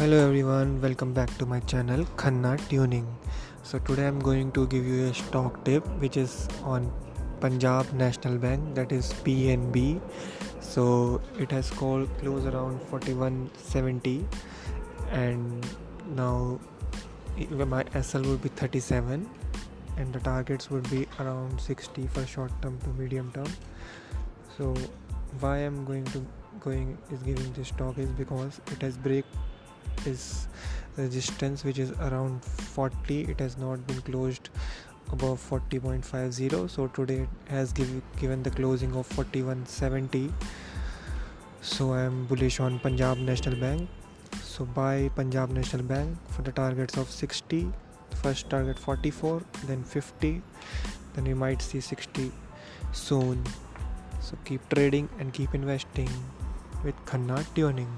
Hello everyone, welcome back to my channel Khanna Tuning. So today I'm going to give you a stock tip which is on Punjab National Bank that is PNB. So it has called close around 4170 and now my SL would be 37 and the targets would be around 60 for short term to medium term. So why I'm going to going is giving this stock is because it has break is resistance which is around 40 it has not been closed above 40.50 so today it has give, given the closing of 4170 so i am bullish on punjab national bank. So buy punjab national bank for the targets of 60 first target 44 then 50 then we might see 60 soon. So keep trading and keep investing with khanna tuning